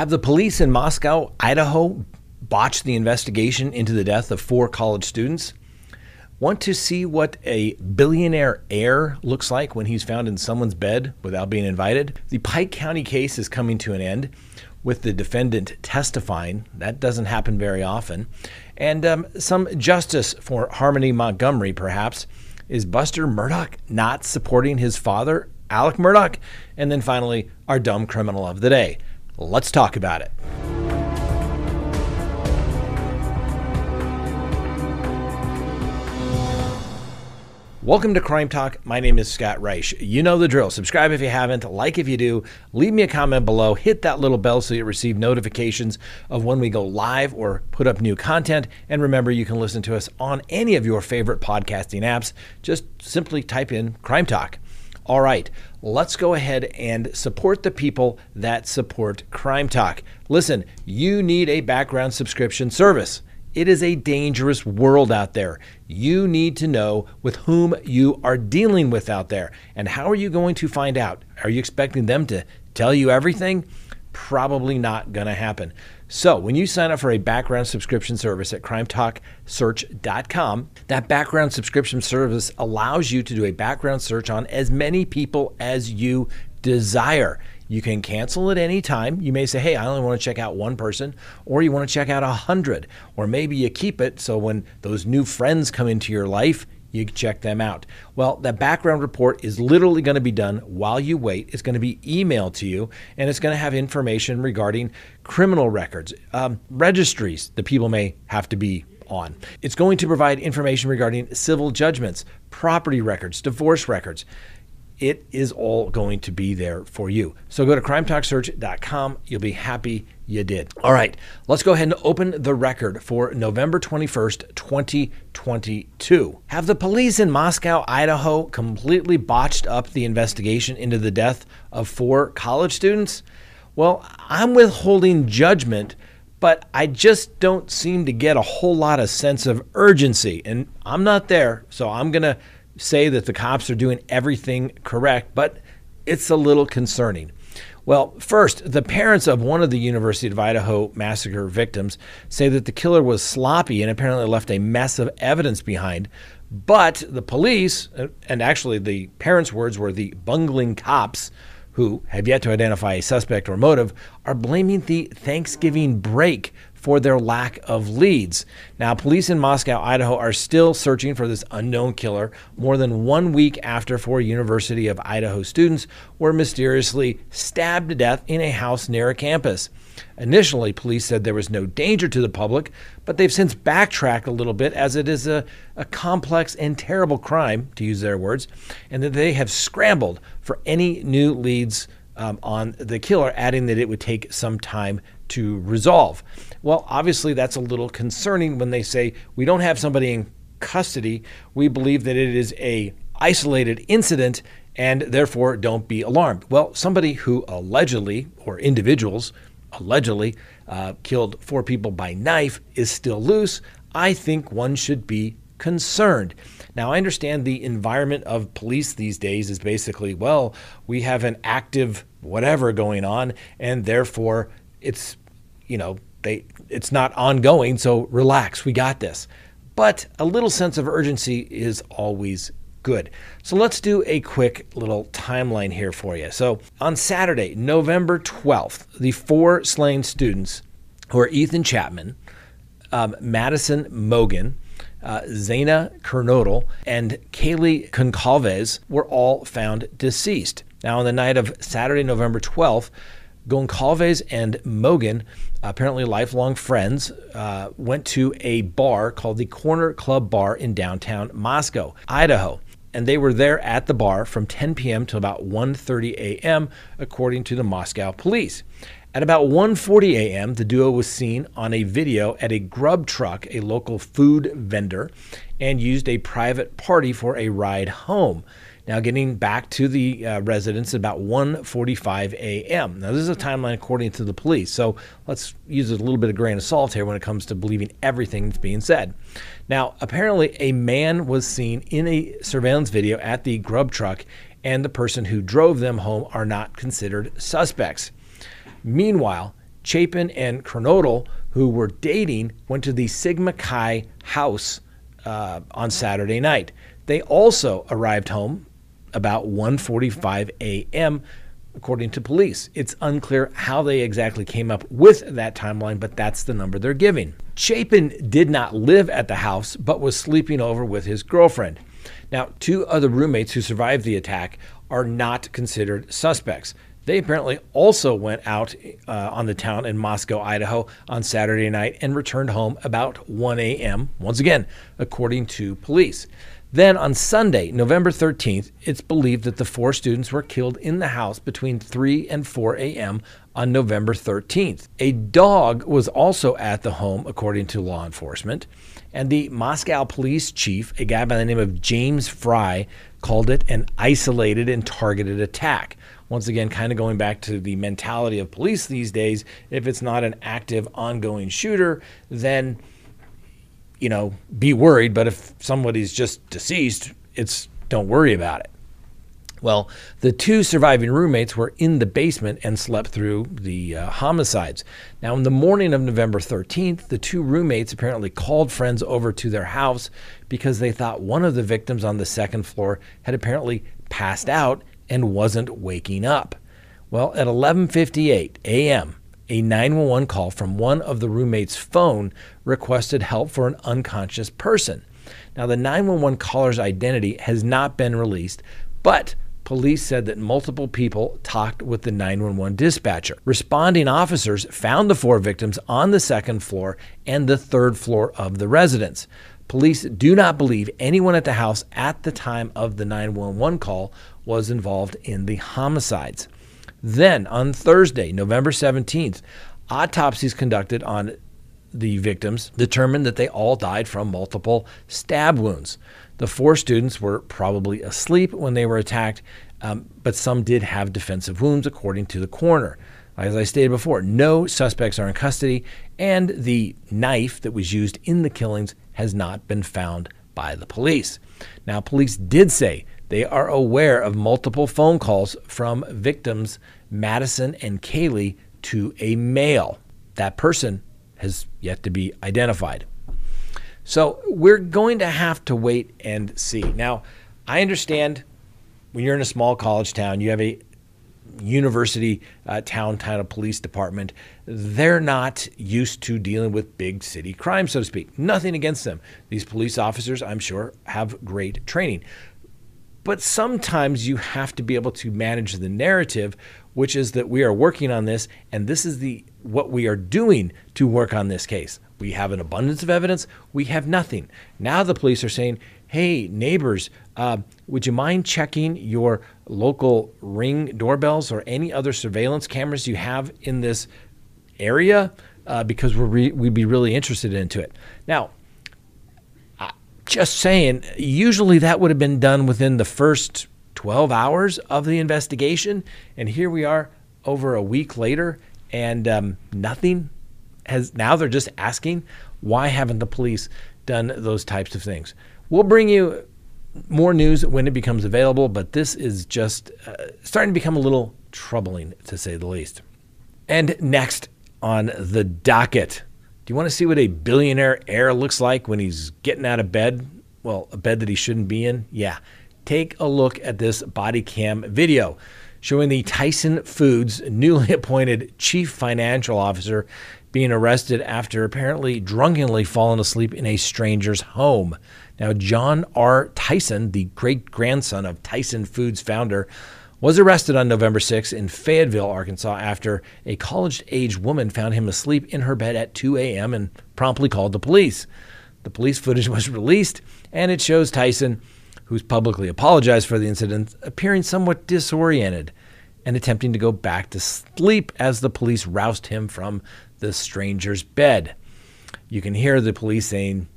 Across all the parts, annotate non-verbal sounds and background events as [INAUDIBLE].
Have the police in Moscow, Idaho, botched the investigation into the death of four college students? Want to see what a billionaire heir looks like when he's found in someone's bed without being invited? The Pike County case is coming to an end with the defendant testifying. That doesn't happen very often. And um, some justice for Harmony Montgomery, perhaps. Is Buster Murdaugh not supporting his father, Alec Murdaugh? And then finally, our dumb criminal of the day. Let's talk about it. Welcome to Crime Talk. My name is Scott Reich. You know the drill. Subscribe if you haven't, like if you do, leave me a comment below, hit that little bell so you receive notifications of when we go live or put up new content. And remember, you can listen to us on any of your favorite podcasting apps. Just simply type in Crime Talk. All right, let's go ahead and support the people that support Crime Talk. Listen, you need a background subscription service. It is a dangerous world out there. You need to know with whom you are dealing with out there. And how are you going to find out? Are you expecting them to tell you everything? Probably not going to happen. So, when you sign up for a background subscription service at crimetalksearch.com, that background subscription service allows you to do a background search on as many people as you desire. You can cancel at any time. You may say, hey, I only want to check out one person, or you want to check out a hundred, or maybe you keep it so when those new friends come into your life, you check them out. Well, that background report is literally going to be done while you wait. It's going to be emailed to you, and it's going to have information regarding criminal records, um, registries that people may have to be on. It's going to provide information regarding civil judgments, property records, divorce records it is all going to be there for you. So go to crimetalksearch.com. You'll be happy you did. All right, let's go ahead and open the record for November 21st, 2022. Have the police in Moscow, Idaho completely botched up the investigation into the death of four college students? Well, I'm withholding judgment but I just don't seem to get a whole lot of sense of urgency. And I'm not there, so I'm going to say that the cops are doing everything correct, but it's a little concerning. Well, first, the parents of one of the University of Idaho massacre victims say that the killer was sloppy and apparently left a mess of evidence behind. But the police, uh, and actually the parents' words were the bungling cops, who have yet to identify a suspect or motive, are blaming the Thanksgiving break for their lack of leads. Now, police in Moscow, Idaho are still searching for this unknown killer more than one week after four University of Idaho students were mysteriously stabbed to death in a house near a campus. Initially, police said there was no danger to the public, but they've since backtracked a little bit as it is a, a complex and terrible crime, to use their words, and that they have scrambled for any new leads um, on the killer, adding that it would take some time to resolve. Well, obviously, that's a little concerning when they say we don't have somebody in custody. We believe that it is a isolated incident and therefore don't be alarmed. Well, somebody who allegedly, or individuals allegedly, uh, killed four people by knife is still loose. I think one should be concerned. Now, I understand the environment of police these days is basically, well, we have an active whatever going on, and therefore it's, you know, they it's not ongoing, so relax, we got this. But a little sense of urgency is always good. So let's do a quick little timeline here for you. So on Saturday, November 12th, the four slain students who are Ethan Chapin, um, Madison Mogen, uh, Xana Kernodle, and Kaylee Goncalves were all found deceased. Now, on the night of Saturday, November 12th, Goncalves and Mogen, apparently lifelong friends, uh, went to a bar called the Corner Club Bar in downtown Moscow, Idaho. And they were there at the bar from 10 p.m. to about 1:30 a.m., according to the Moscow police. At about 1:40 a.m., the duo was seen on a video at a grub truck, a local food vendor, and used a private party for a ride home. Now, getting back to the uh, residence at about 1:45 a.m. Now, this is a timeline according to the police, so let's use a little bit of grain of salt here when it comes to believing everything that's being said. Now, apparently, a man was seen in a surveillance video at the grub truck, and the person who drove them home are not considered suspects. Meanwhile, Chapin and Kernodle, who were dating, went to the Sigma Chi house uh, on Saturday night. They also arrived home about 1:45 a.m. according to police. It's unclear how they exactly came up with that timeline, but that's the number they're giving. Chapin did not live at the house but was sleeping over with his girlfriend. Now, two other roommates who survived the attack are not considered suspects. They apparently also went out uh, on the town in Moscow, Idaho on Saturday night and returned home about 1 a.m., once again, according to police. Then on Sunday, November 13th, it's believed that the four students were killed in the house between 3 and 4 a.m. on November 13th. A dog was also at the home, according to law enforcement. And the Moscow police chief, a guy by the name of James Fry, called it an isolated and targeted attack. Once again, kind of going back to the mentality of police these days if it's not an active, ongoing shooter, then you know, be worried. But if somebody's just deceased, it's don't worry about it. Well, the two surviving roommates were in the basement and slept through the uh, homicides. Now, in the morning of November 13th, the two roommates apparently called friends over to their house because they thought one of the victims on the second floor had apparently passed out and wasn't waking up. Well, at 11:58 a.m., a 911 call from one of the roommates' phone requested help for an unconscious person. Now, the 911 caller's identity has not been released, but police said that multiple people talked with the 911 dispatcher. Responding officers found the four victims on the second floor and the third floor of the residence. Police do not believe anyone at the house at the time of the 911 call was involved in the homicides. Then, on Thursday, November 17th, autopsies conducted on the victims determined that they all died from multiple stab wounds. The four students were probably asleep when they were attacked, um, but some did have defensive wounds, according to the coroner. As I stated before, no suspects are in custody, and the knife that was used in the killings has not been found by the police. Now, police did say they are aware of multiple phone calls from victims Madison and Kaylee to a male. That person has yet to be identified. So we're going to have to wait and see. Now, I understand when you're in a small college town, you have a university uh, town of police department. They're not used to dealing with big city crime, so to speak. Nothing against them. These police officers, I'm sure, have great training. But sometimes you have to be able to manage the narrative, which is that we are working on this and this is the what we are doing to work on this case. We have an abundance of evidence, we have nothing. Now the police are saying, hey, neighbors, uh, would you mind checking your local ring doorbells or any other surveillance cameras you have in this area? Uh, because re- we'd be really interested into it. Now, just saying, usually that would have been done within the first 12 hours of the investigation. And here we are over a week later, and um, nothing has. Now they're just asking, why haven't the police done those types of things? We'll bring you more news when it becomes available, but this is just uh, starting to become a little troubling, to say the least. And next on the docket, do you want to see what a billionaire heir looks like when he's getting out of bed? Well, a bed that he shouldn't be in? Yeah. Take a look at this body cam video showing the Tyson Foods newly [LAUGHS] appointed chief financial officer being arrested after apparently drunkenly falling asleep in a stranger's home. Now, John R. Tyson, the great grandson of Tyson Foods founder, was arrested on November 6 in Fayetteville, Arkansas, after a college age woman found him asleep in her bed at 2 a.m. and promptly called the police. The police footage was released, and it shows Tyson, who's publicly apologized for the incident, appearing somewhat disoriented and attempting to go back to sleep as the police roused him from the stranger's bed. You can hear the police saying,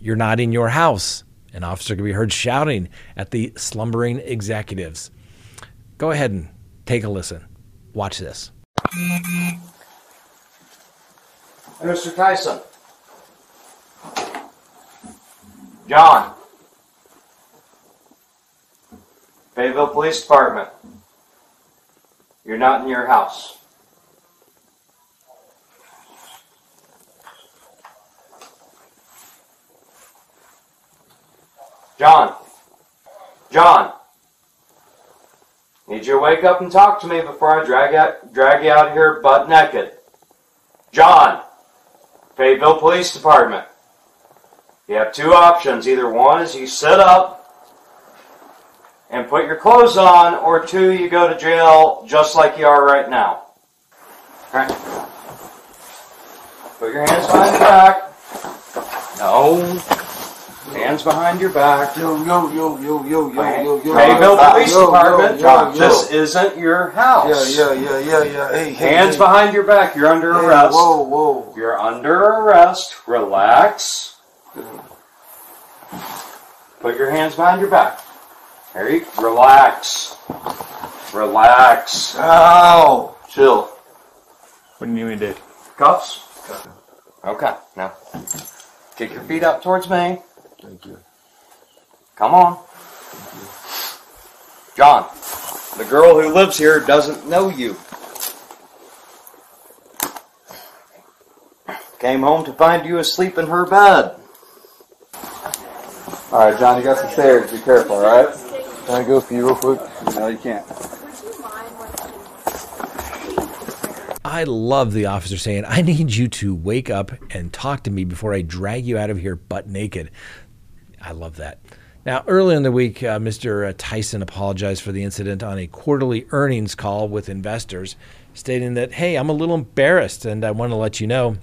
You're not in your house. An officer can be heard shouting at the slumbering executives. Go ahead and take a listen. Watch this. Hey, Mr. Tyson. John. Fayetteville Police Department. You're not in your house. John. John. Need you to wake up and talk to me before I drag out, drag you out here butt naked. John. Fayetteville Police Department. You have two options. Either one is you sit up and put your clothes on, or two, you go to jail just like you are right now. Okay? Put your hands behind your back. No. Hands behind your back. Yo, yo, yo, yo, yo, yo, yo, yo. Fayetteville Police Yo, yo, Department. yo, yo. yo. This isn't your house. Yeah, yeah, yeah, yeah, yeah. Hey, hey. Hands hey. behind your back. You're under Hey, arrest. Whoa, whoa. You're under arrest. Relax. Put your hands behind your back. There you Relax. Relax. Ow. Chill. What do you need me to do? Cuffs? Okay, now. Kick your feet up towards me. Thank you. Come on. John, the girl who lives here doesn't know you. Came home to find you asleep in her bed. All right, John, you got some stairs. Be careful, all right? Can I go for you real quick? No, you can't. I love the officer saying, I need you to wake up and talk to me before I drag you out of here butt naked. I love that. Now, earlier in the week, uh, Mr. Tyson apologized for the incident on a quarterly earnings call with investors, stating that, hey, I'm a little embarrassed and I want to let you know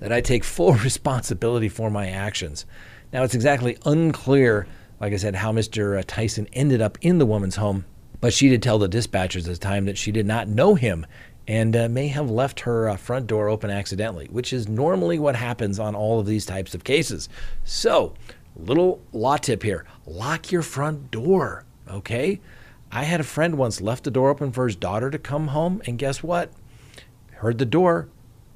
that I take full [LAUGHS] responsibility for my actions. Now, it's exactly unclear, like I said, how Mr. Tyson ended up in the woman's home, but she did tell the dispatchers at the time that she did not know him and uh, may have left her uh, front door open accidentally, which is normally what happens on all of these types of cases. So, little law tip here lock your front door, okay? I had a friend once left the door open for his daughter to come home, and guess what? Heard the door,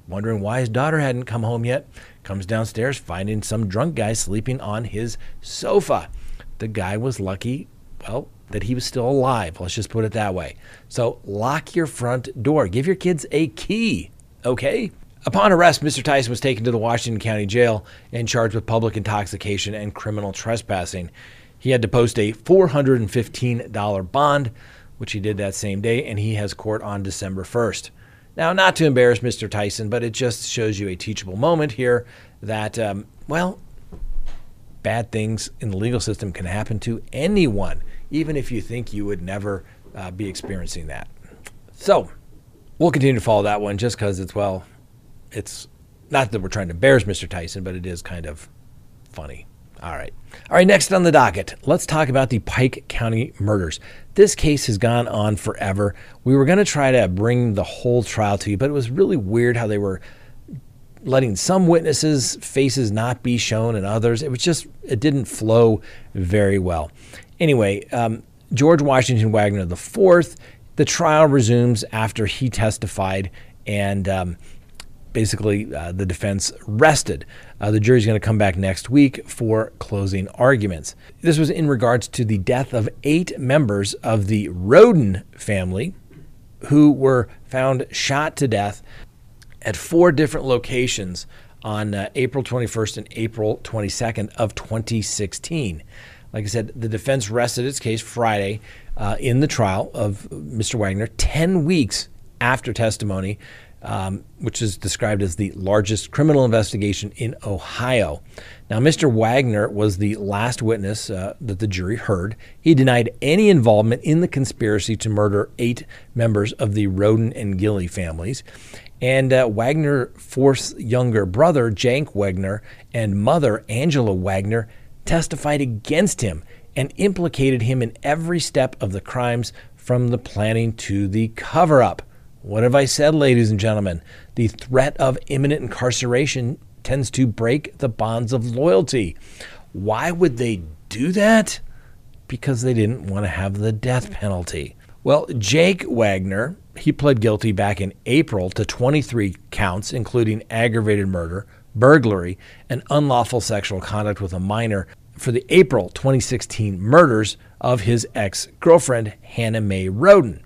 wondering why his daughter hadn't come home yet. Comes downstairs, finding some drunk guy sleeping on his sofa. The guy was lucky, well, that he was still alive. Let's just put it that way. So lock your front door. Give your kids a key, okay? Upon arrest, Mr. Tyson was taken to the Washington County Jail and charged with public intoxication and criminal trespassing. He had to post a $415 bond, which he did that same day, and he has court on December 1st. Now, not to embarrass Mr. Tyson, but it just shows you a teachable moment here that, um, well, bad things in the legal system can happen to anyone, even if you think you would never uh, be experiencing that. So, we'll continue to follow that one just because it's, well, it's not that we're trying to embarrass Mr. Tyson, but it is kind of funny. All right. All right, next on the docket, let's talk about the Pike County murders. This case has gone on forever. We were going to try to bring the whole trial to you, but it was really weird how they were letting some witnesses' faces not be shown and others. It was just, it didn't flow very well. Anyway, um, George Washington Wagner IV, the trial resumes after he testified and um, basically uh, the defense rested. Uh, the jury's going to come back next week for closing arguments. This was in regards to the death of eight members of the Rhoden family who were found shot to death at four different locations on uh, April 21st and April 22nd of 2016. Like I said, the defense rested its case Friday uh, in the trial of Mr. Wagner, 10 weeks after testimony, um, which is described as the largest criminal investigation in Ohio. Now, Mr. Wagner was the last witness uh, that the jury heard. He denied any involvement in the conspiracy to murder eight members of the Rhoden and Gilley families. And uh, Wagner's fourth younger brother, Jake Wagner, and mother, Angela Wagner, testified against him and implicated him in every step of the crimes from the planning to the cover up. What have I said, ladies and gentlemen? The threat of imminent incarceration tends to break the bonds of loyalty. Why would they do that? Because they didn't want to have the death penalty. Well, Jake Wagner, he pled guilty back in April to 23 counts, including aggravated murder, burglary, and unlawful sexual conduct with a minor for the April 2016 murders of his ex girlfriend, Hannah Mae Rhoden,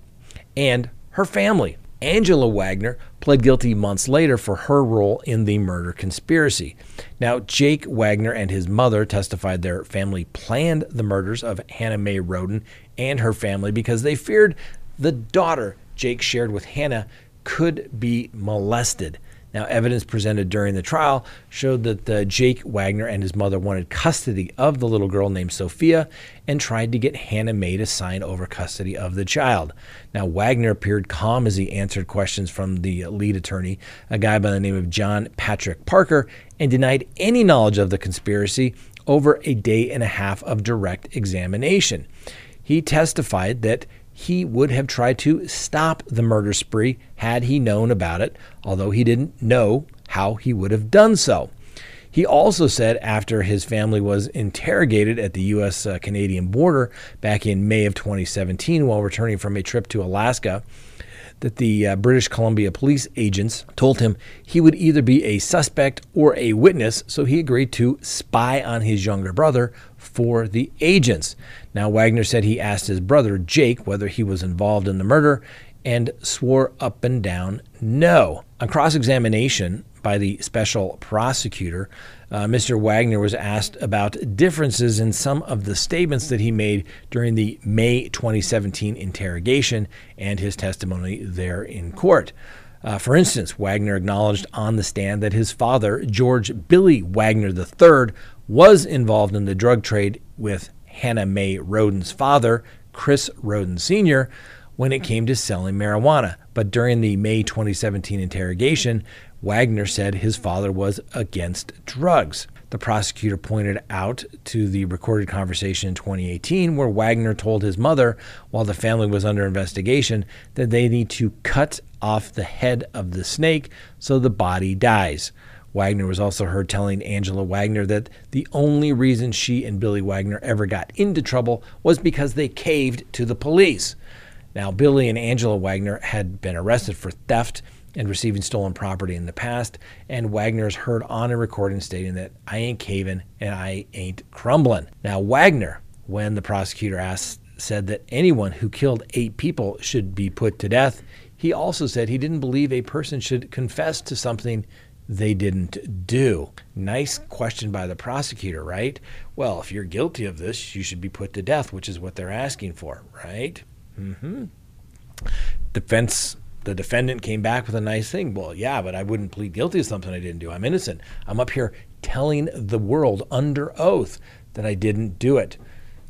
and her family. Angela Wagner pled guilty months later for her role in the murder conspiracy. Now, Jake Wagner and his mother testified their family planned the murders of Hannah Mae Rhoden and her family because they feared the daughter Jake shared with Hannah could be molested. Now, evidence presented during the trial showed that uh, Jake Wagner and his mother wanted custody of the little girl named Sophia and tried to get Hannah Mae to sign over custody of the child. Now, Wagner appeared calm as he answered questions from the lead attorney, a guy by the name of John Patrick Parker, and denied any knowledge of the conspiracy over a day and a half of direct examination. He testified that he would have tried to stop the murder spree had he known about it, although he didn't know how he would have done so. He also said after his family was interrogated at the U.S. Uh, Canadian border back in May of 2017 while returning from a trip to Alaska that the uh, British Columbia police agents told him he would either be a suspect or a witness, so he agreed to spy on his younger brother for the agents. Now, Wagner said he asked his brother, Jake, whether he was involved in the murder and swore up and down no. On cross examination by the special prosecutor, uh, Mr. Wagner was asked about differences in some of the statements that he made during the May 2017 interrogation and his testimony there in court. Uh, for instance, Wagner acknowledged on the stand that his father, George Billy Wagner III, was involved in the drug trade with Hannah Mae Rhoden's father, Chris Rhoden Sr., when it came to selling marijuana. But during the May 2017 interrogation, Wagner said his father was against drugs. The prosecutor pointed out to the recorded conversation in 2018 where Wagner told his mother, while the family was under investigation, that they need to cut off the head of the snake so the body dies. Wagner was also heard telling Angela Wagner that the only reason she and Billy Wagner ever got into trouble was because they caved to the police. Now, Billy and Angela Wagner had been arrested for theft and receiving stolen property in the past, and Wagner is heard on a recording stating that I ain't caving and I ain't crumbling. Now, Wagner, when the prosecutor asked, said that anyone who killed eight people should be put to death. He also said he didn't believe a person should confess to something they didn't do. Nice question by the prosecutor, right? Well, if you're guilty of this, you should be put to death, which is what they're asking for, right? Mm-hmm. Defense, the defendant came back with a nice thing. Well, yeah, but I wouldn't plead guilty to something I didn't do. I'm innocent. I'm up here telling the world under oath that I didn't do it.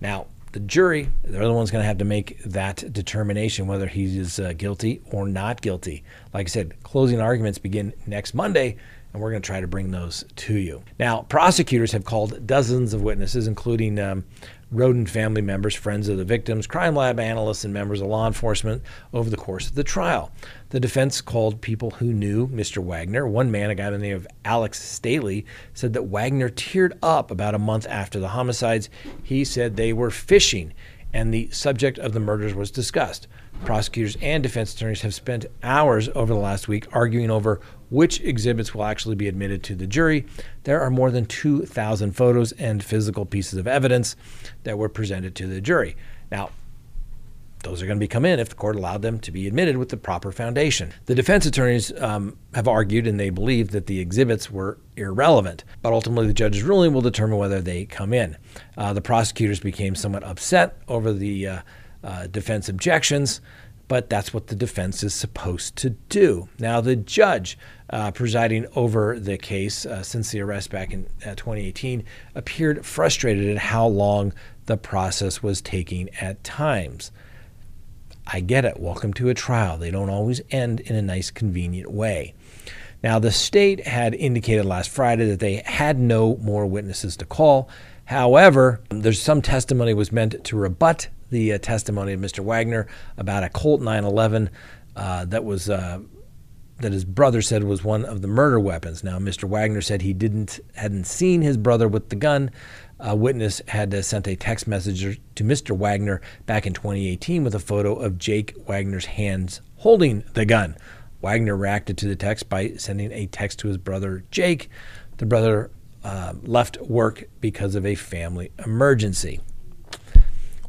Now, the jury, they're the ones going to have to make that determination whether he is uh, guilty or not guilty. Like I said, closing arguments begin next Monday, and we're going to try to bring those to you. Now, prosecutors have called dozens of witnesses, including um, Rhoden family members, friends of the victims, crime lab analysts, and members of law enforcement over the course of the trial. The defense called people who knew Mr. Wagner. One man, a guy by the name of Alex Staley, said that Wagner teared up about a month after the homicides. He said they were fishing, and the subject of the murders was discussed. Prosecutors and defense attorneys have spent hours over the last week arguing over which exhibits will actually be admitted to the jury. There are more than 2,000 photos and physical pieces of evidence that were presented to the jury. Now, those are going to be come in if the court allowed them to be admitted with the proper foundation. The defense attorneys um, have argued and they believe that the exhibits were irrelevant, but ultimately the judge's ruling will determine whether they come in. Uh, the prosecutors became somewhat upset over the uh, uh, defense objections, but that's what the defense is supposed to do. Now, the judge uh, presiding over the case uh, since the arrest back in uh, 2018 appeared frustrated at how long the process was taking at times. I get it. Welcome to a trial. They don't always end in a nice, convenient way. Now, the state had indicated last Friday that they had no more witnesses to call. However, there's some testimony was meant to rebut the uh, testimony of Mr. Wagner about a Colt 911 uh, that was uh, that his brother said was one of the murder weapons. Now, Mr. Wagner said he didn't hadn't seen his brother with the gun. A witness had uh, sent a text message to Mr. Wagner back in 2018 with a photo of Jake Wagner's hands holding the gun. Wagner reacted to the text by sending a text to his brother Jake. The brother uh, left work because of a family emergency.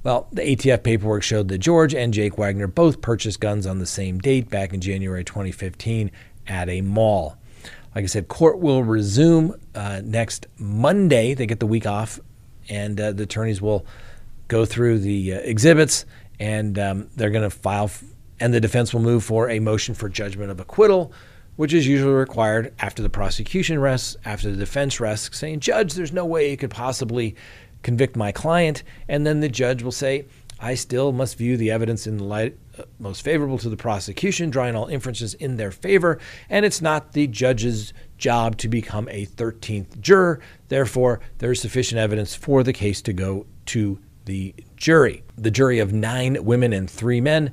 Well, the ATF paperwork showed that George and Jake Wagner both purchased guns on the same date back in January 2015 at a mall. Like I said, court will resume uh, next Monday. They get the week off, and uh, the attorneys will go through the uh, exhibits, and um, they're going to file, f- and the defense will move for a motion for judgment of acquittal, which is usually required after the prosecution rests, after the defense rests, saying, Judge, there's no way you could possibly convict my client. And then the judge will say, I still must view the evidence in the light uh, most favorable to the prosecution, drawing all inferences in their favor. And it's not the judge's job to become a 13th juror. Therefore, there's sufficient evidence for the case to go to the jury. The jury of nine women and three men,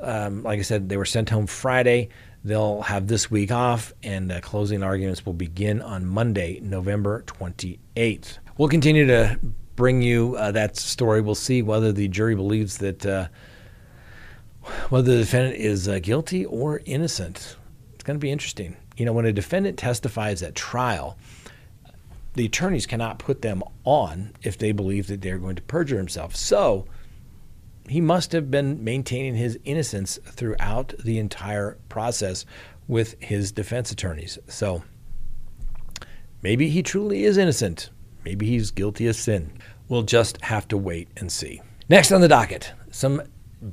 um, like I said, they were sent home Friday. They'll have this week off, and uh, closing arguments will begin on Monday, November 28th. We'll continue to bring you uh, that story. We'll see whether the jury believes that uh, whether the defendant is uh, guilty or innocent. It's going to be interesting. You know, when a defendant testifies at trial, the attorneys cannot put them on if they believe that they're going to perjure himself. So he must have been maintaining his innocence throughout the entire process with his defense attorneys. So maybe he truly is innocent. Maybe he's guilty of sin. We'll just have to wait and see. Next on the docket, some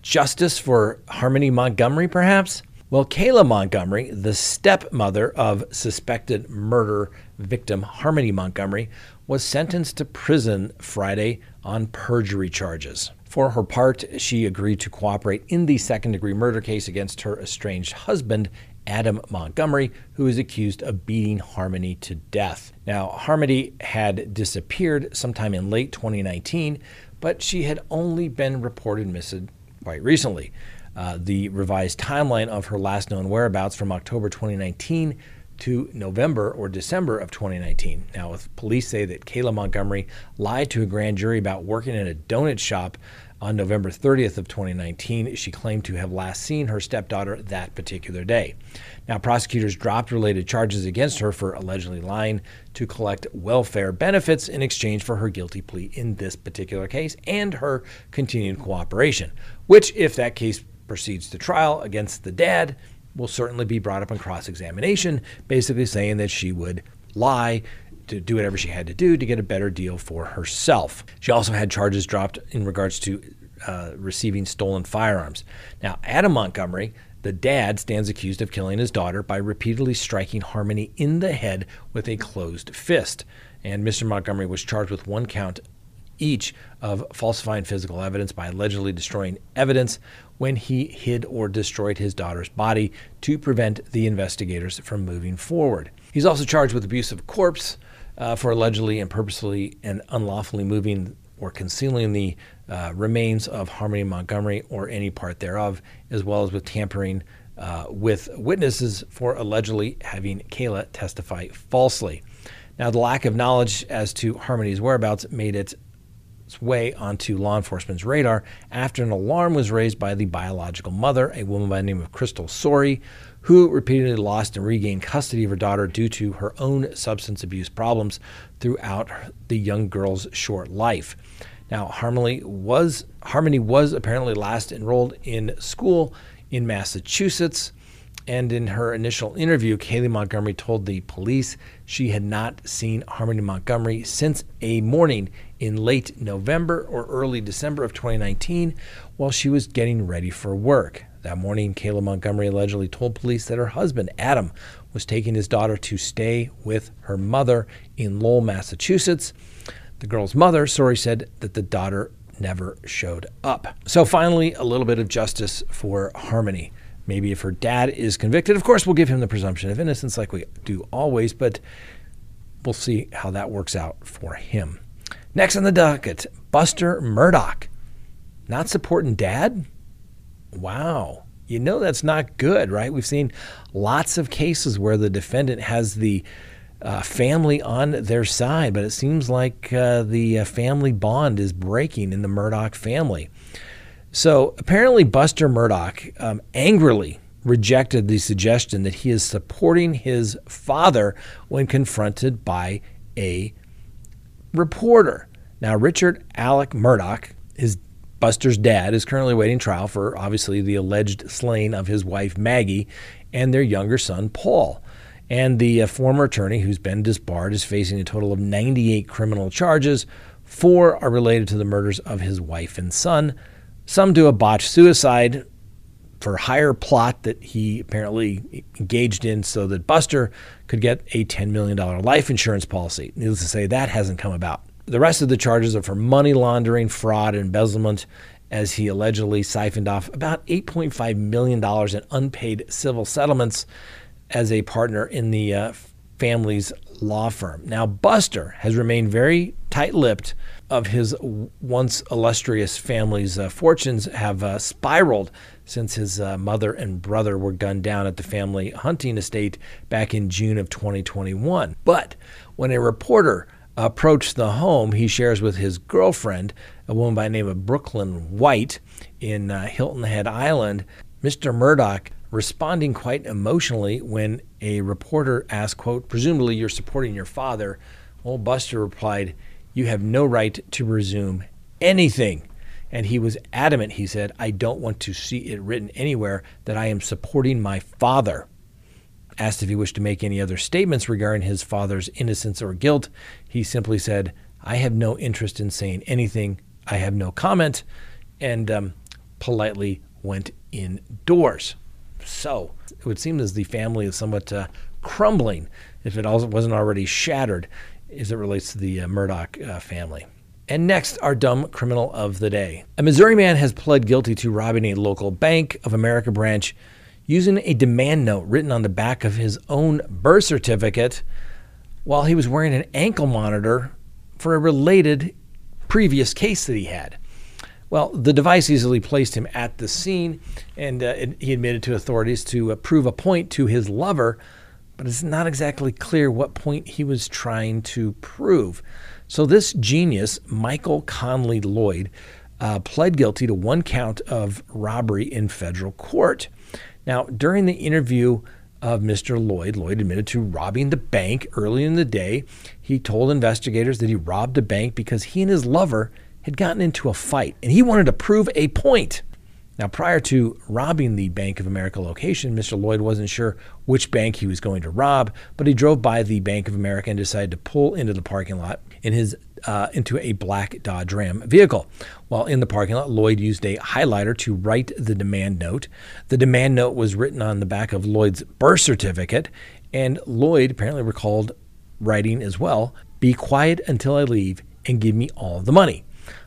justice for Harmony Montgomery, perhaps? Well, Kayla Montgomery, the stepmother of suspected murder victim Harmony Montgomery, was sentenced to prison Friday on perjury charges. For her part, she agreed to cooperate in the second degree murder case against her estranged husband, Adam Montgomery, who is accused of beating Harmony to death. Now, Harmony had disappeared sometime in late 2019, but she had only been reported missing quite recently. Uh, the revised timeline of her last known whereabouts from October 2019 to November or December of 2019. Now, if police say that Kayla Montgomery lied to a grand jury about working in a donut shop on November 30th of 2019, she claimed to have last seen her stepdaughter that particular day. Now, prosecutors dropped related charges against her for allegedly lying to collect welfare benefits in exchange for her guilty plea in this particular case and her continued cooperation, which, if that case proceeds to trial against the dad, will certainly be brought up in cross examination, basically saying that she would lie to do whatever she had to do to get a better deal for herself. She also had charges dropped in regards to uh, receiving stolen firearms. Now, Adam Montgomery, the dad, stands accused of killing his daughter by repeatedly striking Harmony in the head with a closed fist. And Mr. Montgomery was charged with one count each of falsifying physical evidence by allegedly destroying evidence when he hid or destroyed his daughter's body to prevent the investigators from moving forward. He's also charged with abuse of corpse uh, for allegedly and purposely and unlawfully moving or concealing the uh, remains of Harmony Montgomery or any part thereof, as well as with tampering uh, with witnesses for allegedly having Kayla testify falsely. Now, the lack of knowledge as to Harmony's whereabouts made it its way onto law enforcement's radar after an alarm was raised by the biological mother, a woman by the name of Crystal Sorey, who repeatedly lost and regained custody of her daughter due to her own substance abuse problems throughout the young girl's short life. Now, Harmony was Harmony was apparently last enrolled in school in Massachusetts. And in her initial interview, Kaylee Montgomery told the police she had not seen Harmony Montgomery since a morning in late November or early December of 2019 while she was getting ready for work. That morning, Kayla Montgomery allegedly told police that her husband, Adam, was taking his daughter to stay with her mother in Lowell, Massachusetts. The girl's mother, Sorey, said that the daughter never showed up. So, finally, a little bit of justice for Harmony. Maybe if her dad is convicted, of course, we'll give him the presumption of innocence like we do always, but we'll see how that works out for him. Next on the docket, Buster Murdaugh. Not supporting dad? Wow. You know that's not good, right? We've seen lots of cases where the defendant has the uh, family on their side, but it seems like uh, the uh, family bond is breaking in the Murdaugh family. So apparently, Buster Murdaugh um, angrily rejected the suggestion that he is supporting his father when confronted by a reporter. Now, Richard Alec Murdaugh, his Buster's dad is currently waiting trial for obviously the alleged slaying of his wife Maggie and their younger son Paul. And the uh, former attorney who's been disbarred is facing a total of 98 criminal charges. Four are related to the murders of his wife and son, some do a botched suicide for hire plot that he apparently engaged in so that Buster could get a $10 million life insurance policy. Needless to say, that hasn't come about. The rest of the charges are for money laundering, fraud, and embezzlement, as he allegedly siphoned off about $8.5 million in unpaid civil settlements as a partner in the uh, family's law firm. Now, Buster has remained very tight lipped of his once illustrious family's uh, fortunes have uh, spiraled since his uh, mother and brother were gunned down at the family hunting estate back in June of 2021. But when a reporter approached the home he shares with his girlfriend, a woman by the name of Brooklyn White in uh, Hilton Head Island, Mr. Murdaugh responding quite emotionally when a reporter asked, quote, presumably you're supporting your father. Old Buster replied, you have no right to presume anything. And he was adamant, he said, I don't want to see it written anywhere that I am supporting my father. Asked if he wished to make any other statements regarding his father's innocence or guilt, he simply said, I have no interest in saying anything. I have no comment, and um, politely went indoors. So it would seem as the family is somewhat uh, crumbling, if it wasn't already shattered, as it relates to the uh, Murdaugh uh, family. And next, our dumb criminal of the day. A Missouri man has pled guilty to robbing a local Bank of America branch using a demand note written on the back of his own birth certificate while he was wearing an ankle monitor for a related previous case that he had. Well, the device easily placed him at the scene, and uh, it, he admitted to authorities to uh, prove a point to his lover, but it's not exactly clear what point he was trying to prove. So, this genius, Michael Conley Lloyd, uh, pled guilty to one count of robbery in federal court. Now, during the interview of Mr. Lloyd, Lloyd admitted to robbing the bank early in the day. He told investigators that he robbed a bank because he and his lover had gotten into a fight and he wanted to prove a point. Now, prior to robbing the Bank of America location, Mr. Lloyd wasn't sure which bank he was going to rob, but he drove by the Bank of America and decided to pull into the parking lot in his uh, into a black Dodge Ram vehicle. While in the parking lot, Lloyd used a highlighter to write the demand note. The demand note was written on the back of Lloyd's birth certificate, and Lloyd apparently recalled writing as well Be quiet until I leave and give me all the money.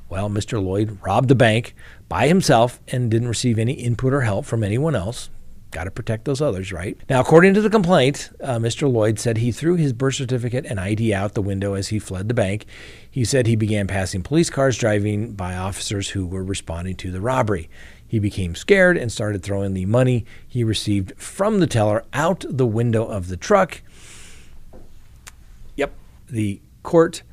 Well, Mr. Lloyd robbed the bank by himself and didn't receive any input or help from anyone else. Got to protect those others, right? Now, according to the complaint, uh, Mr. Lloyd said he threw his birth certificate and ID out the window as he fled the bank. He said he began passing police cars driving by officers who were responding to the robbery. He became scared and started throwing the money he received from the teller out the window of the truck. Yep, the court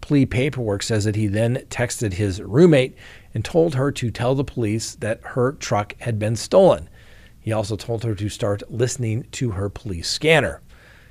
plea paperwork says that he then texted his roommate and told her to tell the police that her truck had been stolen. He also told her to start listening to her police scanner.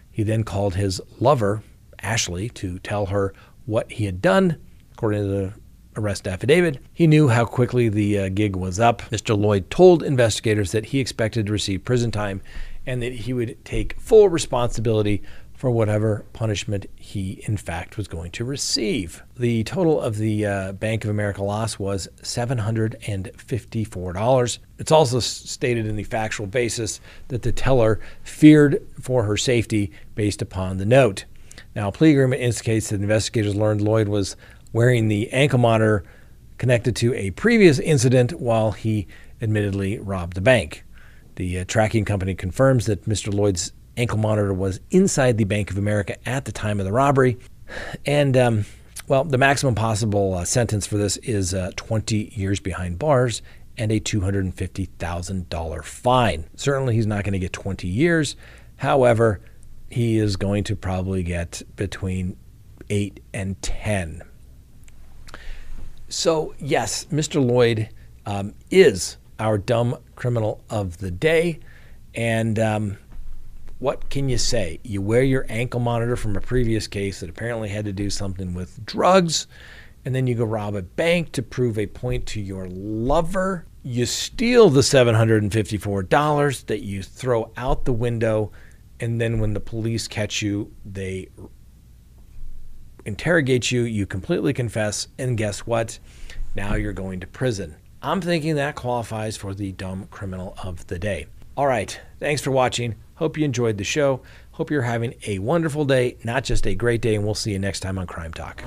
He then called his lover, Ashley, to tell her what he had done. According to the arrest affidavit, he knew how quickly the uh, gig was up. Mr. Lloyd told investigators that he expected to receive prison time and that he would take full responsibility for whatever punishment he, in fact, was going to receive. The total of the uh, Bank of America loss was $754. It's also stated in the factual basis that the teller feared for her safety based upon the note. Now, a plea agreement indicates that investigators learned Lloyd was wearing the ankle monitor connected to a previous incident while he admittedly robbed the bank. The uh, tracking company confirms that Mr. Lloyd's ankle monitor was inside the Bank of America at the time of the robbery. And, um, well, the maximum possible uh, sentence for this is uh, 20 years behind bars and a $250,000 fine. Certainly, he's not going to get 20 years. However, he is going to probably get between 8 and 10. So, yes, Mr. Lloyd um, is our dumb criminal of the day. And um, what can you say? You wear your ankle monitor from a previous case that apparently had to do something with drugs, and then you go rob a bank to prove a point to your lover. You steal the $754 that you throw out the window, and then when the police catch you, they interrogate you, you completely confess, and guess what? Now you're going to prison. I'm thinking that qualifies for the dumb criminal of the day. All right, thanks for watching. Hope you enjoyed the show. Hope you're having a wonderful day, not just a great day, and we'll see you next time on Crime Talk.